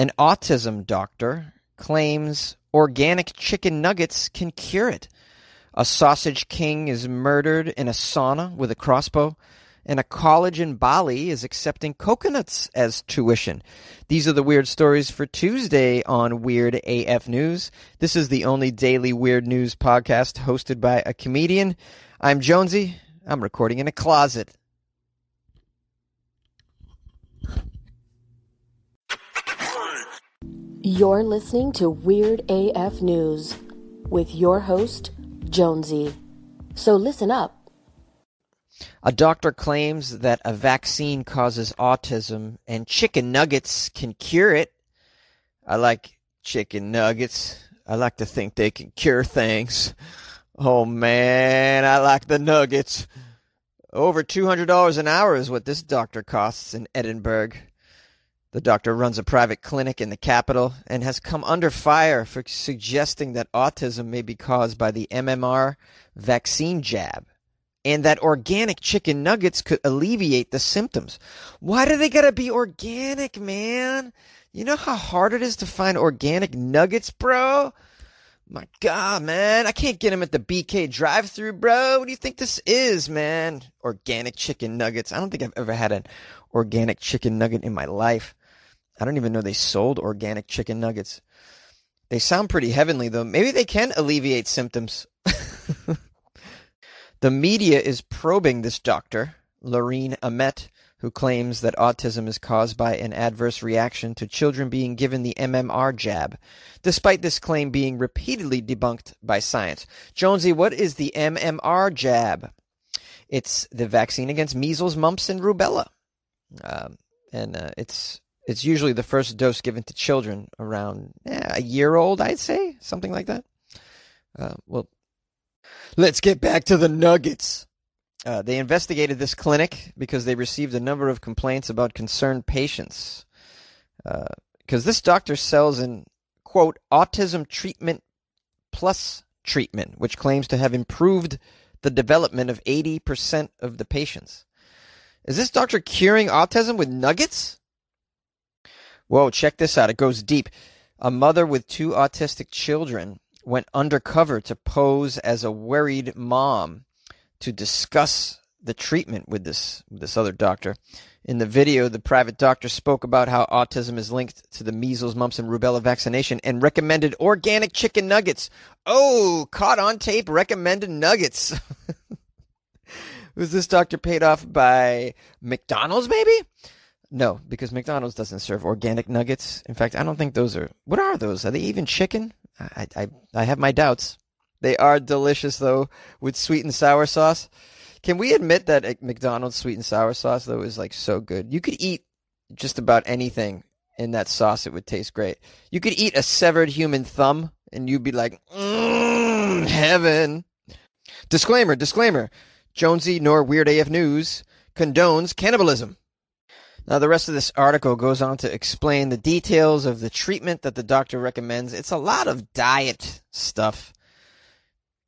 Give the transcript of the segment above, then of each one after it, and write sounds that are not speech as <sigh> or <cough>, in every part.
An autism doctor claims organic chicken nuggets can cure it. A sausage king is murdered in a sauna with a crossbow. And a college in Bali is accepting coconuts as tuition. These are the weird stories for Tuesday on Weird AF News. This is the only daily weird news podcast hosted by a comedian. I'm Jonesy. I'm recording in a closet. You're listening to Weird AF News with your host, Jonesy. So listen up. A doctor claims that a vaccine causes autism and chicken nuggets can cure it. I like chicken nuggets. I like to think they can cure things. Oh man, I like the nuggets. Over $200 an hour is what this doctor costs in Edinburgh. The doctor runs a private clinic in the capital and has come under fire for suggesting that autism may be caused by the MMR vaccine jab and that organic chicken nuggets could alleviate the symptoms. Why do they gotta be organic, man? You know how hard it is to find organic nuggets, bro? My God, man, I can't get them at the BK drive through, bro. What do you think this is, man? Organic chicken nuggets. I don't think I've ever had an organic chicken nugget in my life. I don't even know they sold organic chicken nuggets. They sound pretty heavenly, though. Maybe they can alleviate symptoms. <laughs> the media is probing this doctor, Lorene Amet, who claims that autism is caused by an adverse reaction to children being given the MMR jab, despite this claim being repeatedly debunked by science. Jonesy, what is the MMR jab? It's the vaccine against measles, mumps, and rubella. Um, and uh, it's it's usually the first dose given to children around eh, a year old, I'd say, something like that. Uh, well, let's get back to the Nuggets. Uh, they investigated this clinic because they received a number of complaints about concerned patients. Because uh, this doctor sells an, quote, autism treatment plus treatment, which claims to have improved the development of 80% of the patients. Is this doctor curing autism with nuggets? Whoa, check this out. It goes deep. A mother with two autistic children went undercover to pose as a worried mom to discuss the treatment with this this other doctor. In the video, the private doctor spoke about how autism is linked to the measles, mumps, and rubella vaccination and recommended organic chicken nuggets. Oh, caught on tape recommended nuggets. <laughs> Was this doctor paid off by McDonald's, maybe? No, because McDonald's doesn't serve organic nuggets. In fact, I don't think those are. What are those? Are they even chicken? I I, I have my doubts. They are delicious though, with sweet and sour sauce. Can we admit that McDonald's sweet and sour sauce though is like so good? You could eat just about anything in that sauce; it would taste great. You could eat a severed human thumb, and you'd be like, mmm, heaven. Disclaimer: Disclaimer: Jonesy nor Weird AF News condones cannibalism. Now, the rest of this article goes on to explain the details of the treatment that the doctor recommends. It's a lot of diet stuff,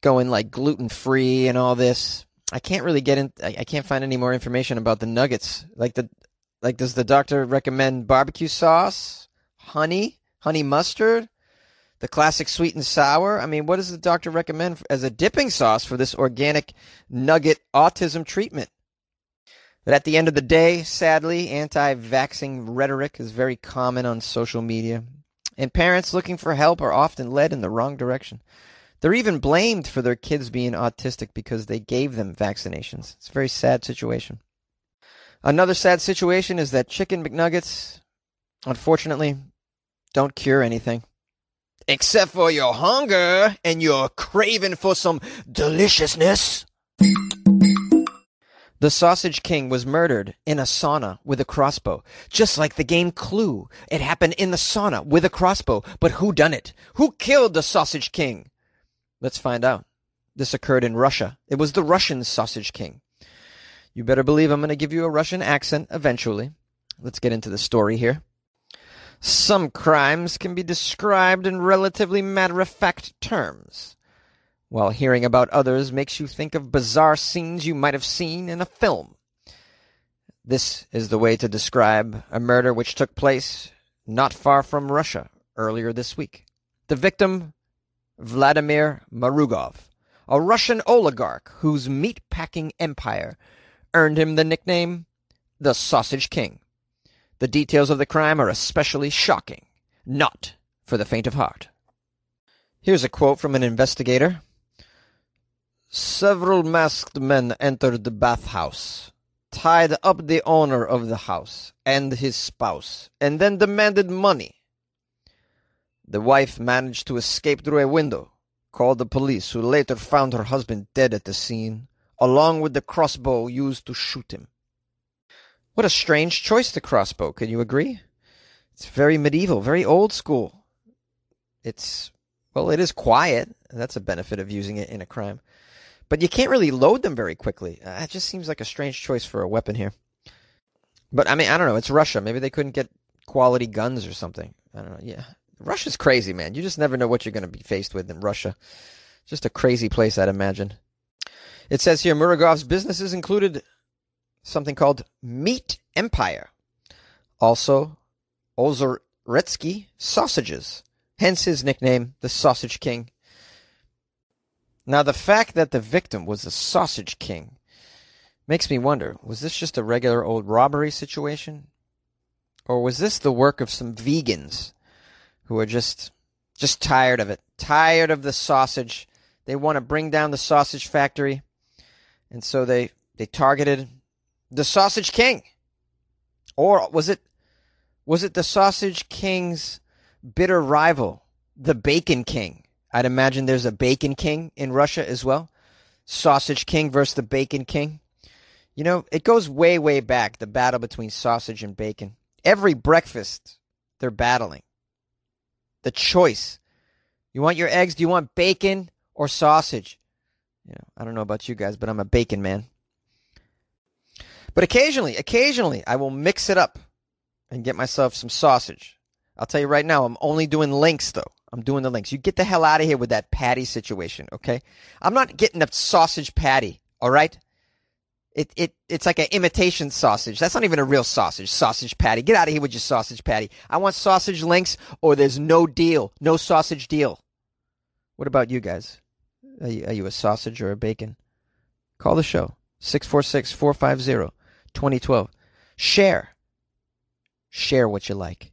going like gluten free and all this. I can't really get in. I can't find any more information about the nuggets. Like the, like, does the doctor recommend barbecue sauce, honey, honey mustard, the classic sweet and sour? I mean, what does the doctor recommend as a dipping sauce for this organic nugget autism treatment? But at the end of the day, sadly, anti vaxxing rhetoric is very common on social media, and parents looking for help are often led in the wrong direction. They're even blamed for their kids being autistic because they gave them vaccinations. It's a very sad situation. Another sad situation is that chicken McNuggets, unfortunately, don't cure anything. Except for your hunger and your craving for some deliciousness. The Sausage King was murdered in a sauna with a crossbow, just like the game Clue. It happened in the sauna with a crossbow, but who done it? Who killed the Sausage King? Let's find out. This occurred in Russia. It was the Russian Sausage King. You better believe I'm going to give you a Russian accent eventually. Let's get into the story here. Some crimes can be described in relatively matter of fact terms while hearing about others makes you think of bizarre scenes you might have seen in a film. This is the way to describe a murder which took place not far from Russia earlier this week. The victim, Vladimir Marugov, a Russian oligarch whose meat-packing empire earned him the nickname the Sausage King. The details of the crime are especially shocking, not for the faint of heart. Here's a quote from an investigator. Several masked men entered the bathhouse, tied up the owner of the house and his spouse, and then demanded money. The wife managed to escape through a window, called the police, who later found her husband dead at the scene, along with the crossbow used to shoot him. What a strange choice, the crossbow. Can you agree? It's very medieval, very old school. It's, well, it is quiet. That's a benefit of using it in a crime. But you can't really load them very quickly. Uh, it just seems like a strange choice for a weapon here. But I mean, I don't know. It's Russia. Maybe they couldn't get quality guns or something. I don't know. Yeah. Russia's crazy, man. You just never know what you're going to be faced with in Russia. Just a crazy place, I'd imagine. It says here Marugov's businesses included something called Meat Empire. Also, Ozoretsky sausages, hence his nickname, the Sausage King. Now, the fact that the victim was the Sausage King makes me wonder was this just a regular old robbery situation? Or was this the work of some vegans who are just just tired of it, tired of the sausage? They want to bring down the sausage factory, and so they they targeted the Sausage King. Or was it was it the Sausage King's bitter rival, the Bacon King? I'd imagine there's a Bacon King in Russia as well. Sausage King versus the Bacon King. You know, it goes way, way back, the battle between sausage and bacon. Every breakfast, they're battling. The choice. You want your eggs? Do you want bacon or sausage? You know, I don't know about you guys, but I'm a bacon man. But occasionally, occasionally, I will mix it up and get myself some sausage. I'll tell you right now, I'm only doing links though. I'm doing the links. You get the hell out of here with that patty situation, okay? I'm not getting a sausage patty, all right? It it it's like an imitation sausage. That's not even a real sausage. Sausage patty. Get out of here with your sausage patty. I want sausage links or there's no deal. No sausage deal. What about you guys? Are you, are you a sausage or a bacon? Call the show. 646 450 2012. Share. Share what you like.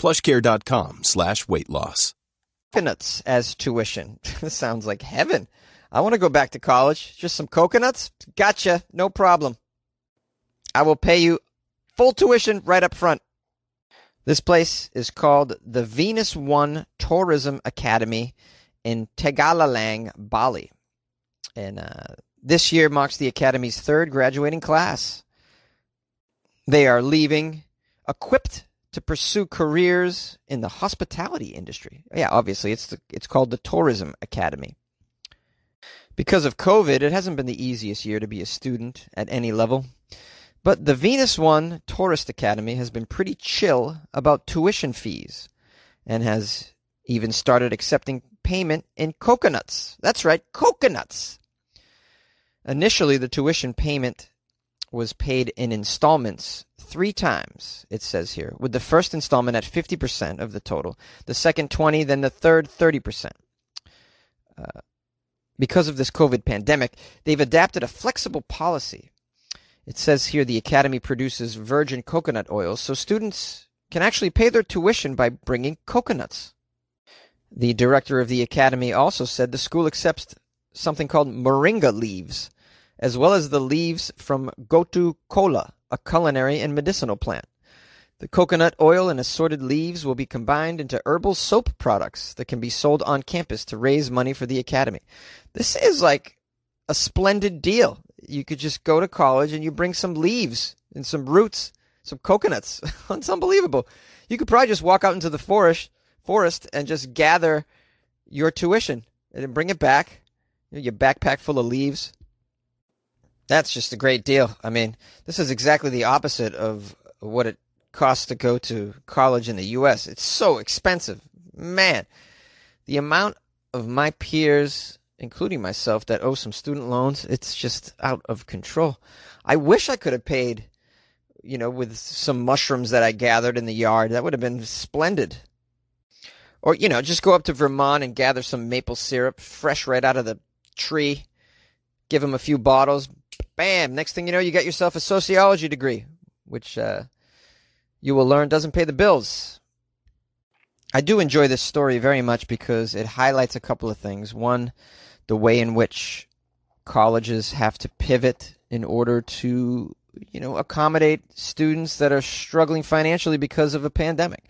Plushcare.com slash weight loss. Coconuts as tuition. <laughs> this sounds like heaven. I want to go back to college. Just some coconuts? Gotcha. No problem. I will pay you full tuition right up front. This place is called the Venus One Tourism Academy in Tegalalang, Bali. And uh, this year marks the Academy's third graduating class. They are leaving equipped to pursue careers in the hospitality industry. Yeah, obviously, it's the, it's called the Tourism Academy. Because of COVID, it hasn't been the easiest year to be a student at any level. But the Venus One Tourist Academy has been pretty chill about tuition fees and has even started accepting payment in coconuts. That's right, coconuts. Initially, the tuition payment was paid in installments three times, it says here, with the first installment at 50% of the total, the second 20, then the third 30%. Uh, because of this COVID pandemic, they've adapted a flexible policy. It says here the Academy produces virgin coconut oil, so students can actually pay their tuition by bringing coconuts. The director of the Academy also said the school accepts something called moringa leaves, as well as the leaves from gotu kola, a culinary and medicinal plant. The coconut oil and assorted leaves will be combined into herbal soap products that can be sold on campus to raise money for the academy. This is like a splendid deal. You could just go to college and you bring some leaves and some roots some coconuts. it's <laughs> unbelievable. You could probably just walk out into the forest, forest, and just gather your tuition and bring it back. You know, your backpack full of leaves. That's just a great deal. I mean, this is exactly the opposite of what it costs to go to college in the U.S. It's so expensive, man. The amount of my peers, including myself, that owe some student loans, it's just out of control. I wish I could have paid, you know, with some mushrooms that I gathered in the yard. That would have been splendid. Or, you know, just go up to Vermont and gather some maple syrup fresh right out of the tree. Give them a few bottles. Bam! Next thing you know, you got yourself a sociology degree, which uh, you will learn doesn't pay the bills. I do enjoy this story very much because it highlights a couple of things. One, the way in which colleges have to pivot in order to, you know, accommodate students that are struggling financially because of a pandemic.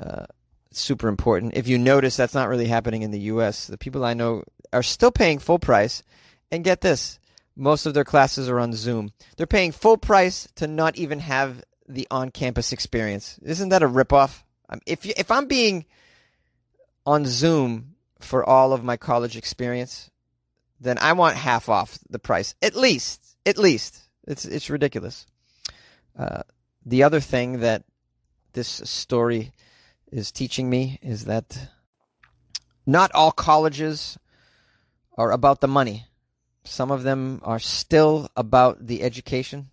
Uh, super important. If you notice, that's not really happening in the U.S. The people I know are still paying full price, and get this: most of their classes are on Zoom. They're paying full price to not even have the on-campus experience. Isn't that a ripoff? If if I'm being on Zoom for all of my college experience, then I want half off the price, at least. At least it's it's ridiculous. Uh, the other thing that this story is teaching me is that not all colleges are about the money. Some of them are still about the education.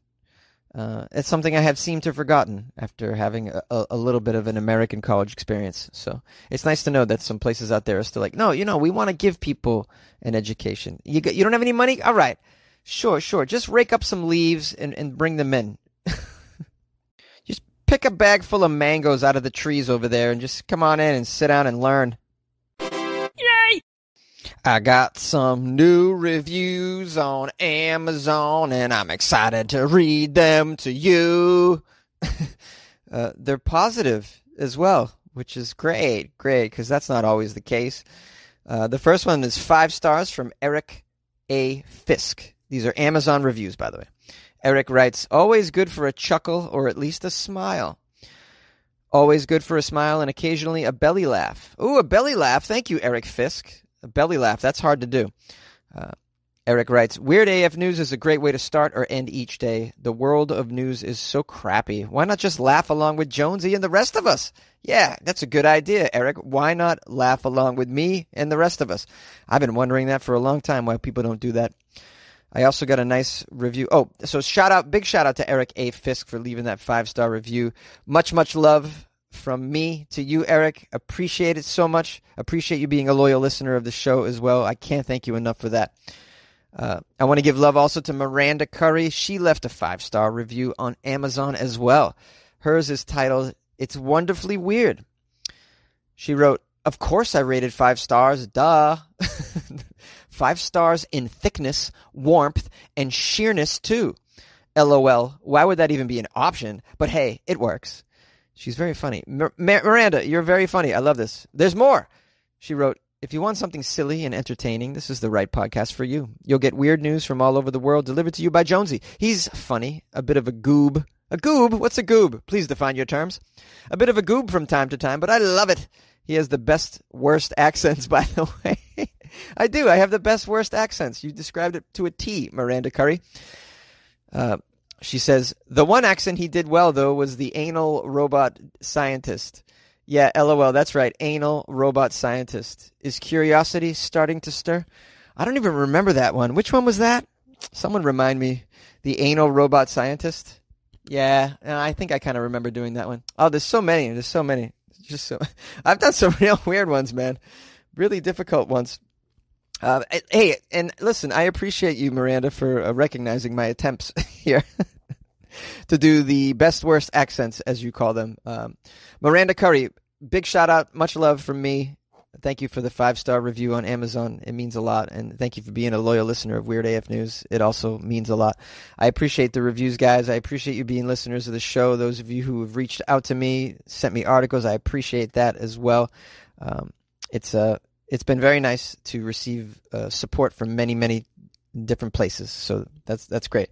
Uh, it's something I have seemed to have forgotten after having a, a, little bit of an American college experience. So it's nice to know that some places out there are still like, no, you know, we want to give people an education. You you don't have any money? All right, sure, sure. Just rake up some leaves and, and bring them in. <laughs> just pick a bag full of mangoes out of the trees over there and just come on in and sit down and learn. I got some new reviews on Amazon and I'm excited to read them to you. <laughs> uh, they're positive as well, which is great, great, because that's not always the case. Uh, the first one is five stars from Eric A. Fisk. These are Amazon reviews, by the way. Eric writes, always good for a chuckle or at least a smile. Always good for a smile and occasionally a belly laugh. Ooh, a belly laugh. Thank you, Eric Fisk. A belly laugh. That's hard to do. Uh, Eric writes, Weird AF News is a great way to start or end each day. The world of news is so crappy. Why not just laugh along with Jonesy and the rest of us? Yeah, that's a good idea, Eric. Why not laugh along with me and the rest of us? I've been wondering that for a long time, why people don't do that. I also got a nice review. Oh, so shout out, big shout out to Eric A. Fisk for leaving that five star review. Much, much love from me to you, Eric. Appreciate it so much. Appreciate you being a loyal listener of the show as well. I can't thank you enough for that. Uh, I want to give love also to Miranda Curry. She left a five star review on Amazon as well. Hers is titled, It's Wonderfully Weird. She wrote, Of course I rated five stars, duh. <laughs> five stars in thickness, warmth, and sheerness too. LOL. Why would that even be an option? But hey, it works. She's very funny. Mir- Miranda, you're very funny. I love this. There's more. She wrote, if you want something silly and entertaining, this is the right podcast for you. You'll get weird news from all over the world delivered to you by Jonesy. He's funny, a bit of a goob. A goob? What's a goob? Please define your terms. A bit of a goob from time to time, but I love it. He has the best, worst <laughs> accents, by the way. I do. I have the best, worst accents. You described it to a T, Miranda Curry. Uh, she says, the one accent he did well, though, was the anal robot scientist. Yeah, lol, that's right. Anal robot scientist. Is curiosity starting to stir? I don't even remember that one. Which one was that? Someone remind me. The anal robot scientist? Yeah, uh, I think I kind of remember doing that one. Oh, there's so many. There's so many. Just so <laughs> I've done some <laughs> real weird ones, man. Really difficult ones. Uh, hey, and listen, I appreciate you, Miranda, for uh, recognizing my attempts <laughs> here to do the best worst accents, as you call them. Um, Miranda Curry, big shout out, much love from me. Thank you for the five star review on Amazon. It means a lot. And thank you for being a loyal listener of Weird AF News. It also means a lot. I appreciate the reviews, guys. I appreciate you being listeners of the show. Those of you who have reached out to me, sent me articles, I appreciate that as well. Um, it's uh, it's been very nice to receive uh, support from many, many different places. So that's that's great.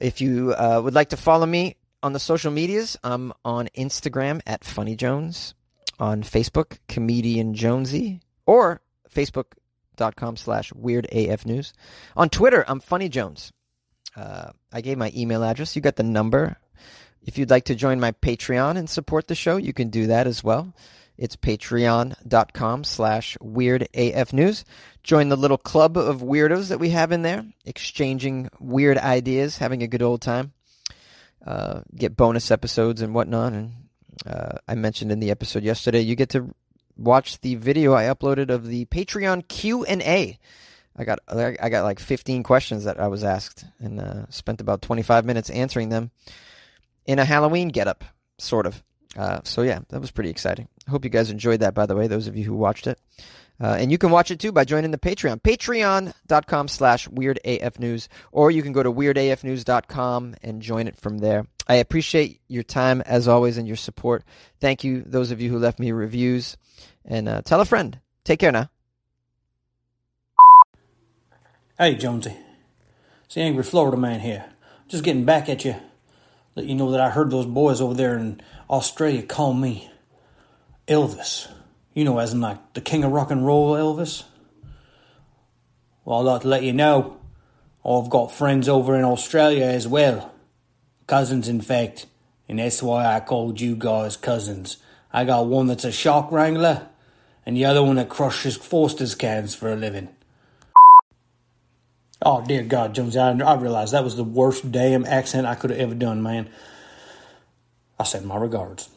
If you uh, would like to follow me on the social medias, I'm on Instagram at Funny Jones, on Facebook, Comedian Jonesy, or Facebook.com slash Weird AF News. On Twitter, I'm Funny Jones. Uh, I gave my email address. You got the number. If you'd like to join my Patreon and support the show, you can do that as well. It's patreon.com slash weirdafnews. Join the little club of weirdos that we have in there, exchanging weird ideas, having a good old time. Uh, get bonus episodes and whatnot. And uh, I mentioned in the episode yesterday, you get to watch the video I uploaded of the Patreon Q and A. I got I got like 15 questions that I was asked, and uh, spent about 25 minutes answering them in a Halloween getup, sort of. Uh, so yeah, that was pretty exciting. I hope you guys enjoyed that, by the way, those of you who watched it. Uh, and you can watch it too by joining the Patreon. Patreon.com slash WeirdAFNews. Or you can go to WeirdAFNews.com and join it from there. I appreciate your time, as always, and your support. Thank you, those of you who left me reviews. And uh, tell a friend. Take care now. Hey, Jonesy. It's the Angry Florida Man here. Just getting back at you. Let you know that I heard those boys over there in Australia call me Elvis. You know, as in like the king of rock and roll Elvis. Well, I'd like to let you know I've got friends over in Australia as well. Cousins, in fact. And that's why I called you guys cousins. I got one that's a shark wrangler, and the other one that crushes Foster's cans for a living. Oh, dear God, Jonesy, I, I realized that was the worst damn accent I could have ever done, man. I send my regards.